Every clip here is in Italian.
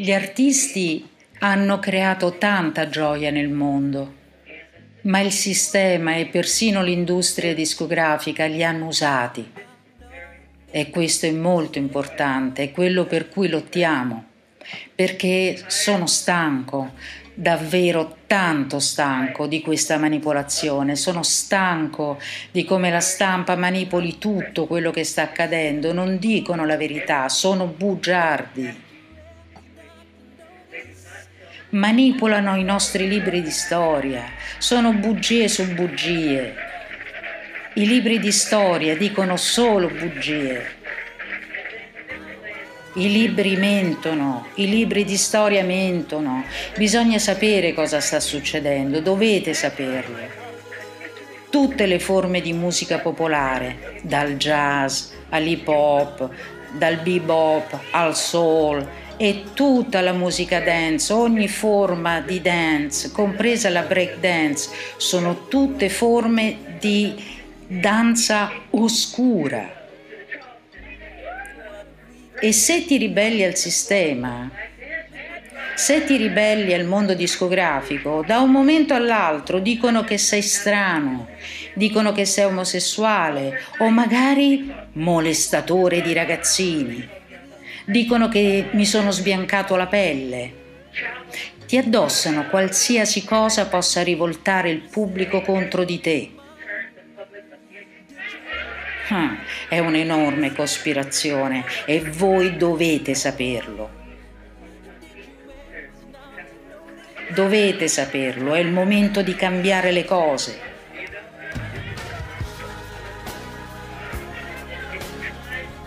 Gli artisti hanno creato tanta gioia nel mondo, ma il sistema e persino l'industria discografica li hanno usati. E questo è molto importante, è quello per cui lottiamo, perché sono stanco, davvero tanto stanco di questa manipolazione, sono stanco di come la stampa manipoli tutto quello che sta accadendo, non dicono la verità, sono bugiardi. Manipolano i nostri libri di storia, sono bugie su bugie. I libri di storia dicono solo bugie. I libri mentono, i libri di storia mentono, bisogna sapere cosa sta succedendo, dovete saperlo. Tutte le forme di musica popolare, dal jazz all'hip hop, dal bebop al soul e tutta la musica dance, ogni forma di dance, compresa la break dance, sono tutte forme di danza oscura. E se ti ribelli al sistema, se ti ribelli al mondo discografico, da un momento all'altro dicono che sei strano, dicono che sei omosessuale o magari molestatore di ragazzini, dicono che mi sono sbiancato la pelle. Ti addossano qualsiasi cosa possa rivoltare il pubblico contro di te. Ah, è un'enorme cospirazione e voi dovete saperlo. Dovete saperlo, è il momento di cambiare le cose.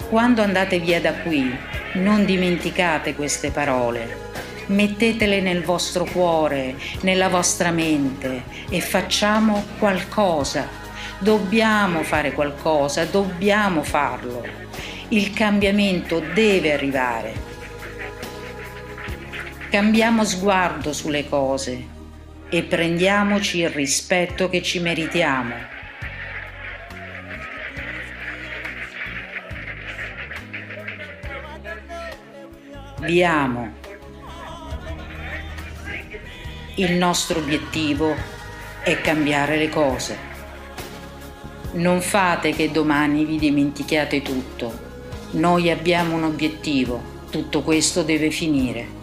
Quando andate via da qui, non dimenticate queste parole. Mettetele nel vostro cuore, nella vostra mente e facciamo qualcosa Dobbiamo fare qualcosa, dobbiamo farlo. Il cambiamento deve arrivare. Cambiamo sguardo sulle cose e prendiamoci il rispetto che ci meritiamo. Vi amo. Il nostro obiettivo è cambiare le cose. Non fate che domani vi dimentichiate tutto. Noi abbiamo un obiettivo. Tutto questo deve finire.